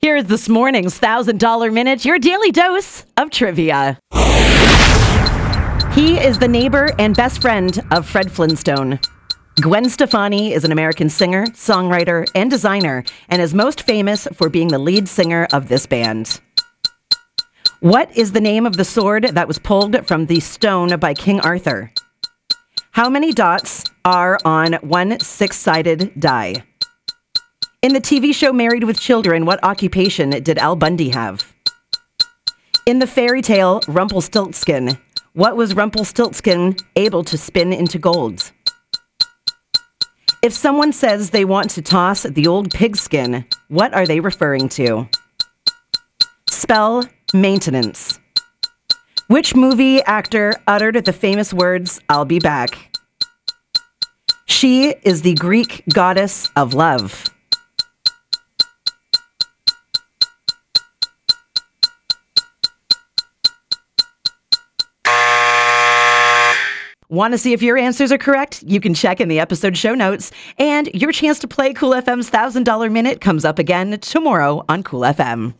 Here's this morning's $1,000 Minute, your daily dose of trivia. He is the neighbor and best friend of Fred Flintstone. Gwen Stefani is an American singer, songwriter, and designer, and is most famous for being the lead singer of this band. What is the name of the sword that was pulled from the stone by King Arthur? How many dots are on one six sided die? In the TV show Married with Children, what occupation did Al Bundy have? In the fairy tale Rumpelstiltskin, what was Rumpelstiltskin able to spin into gold? If someone says they want to toss the old pigskin, what are they referring to? Spell maintenance. Which movie actor uttered the famous words, I'll be back? She is the Greek goddess of love. Want to see if your answers are correct? You can check in the episode show notes. And your chance to play Kool FM's $1,000 Minute comes up again tomorrow on Kool FM.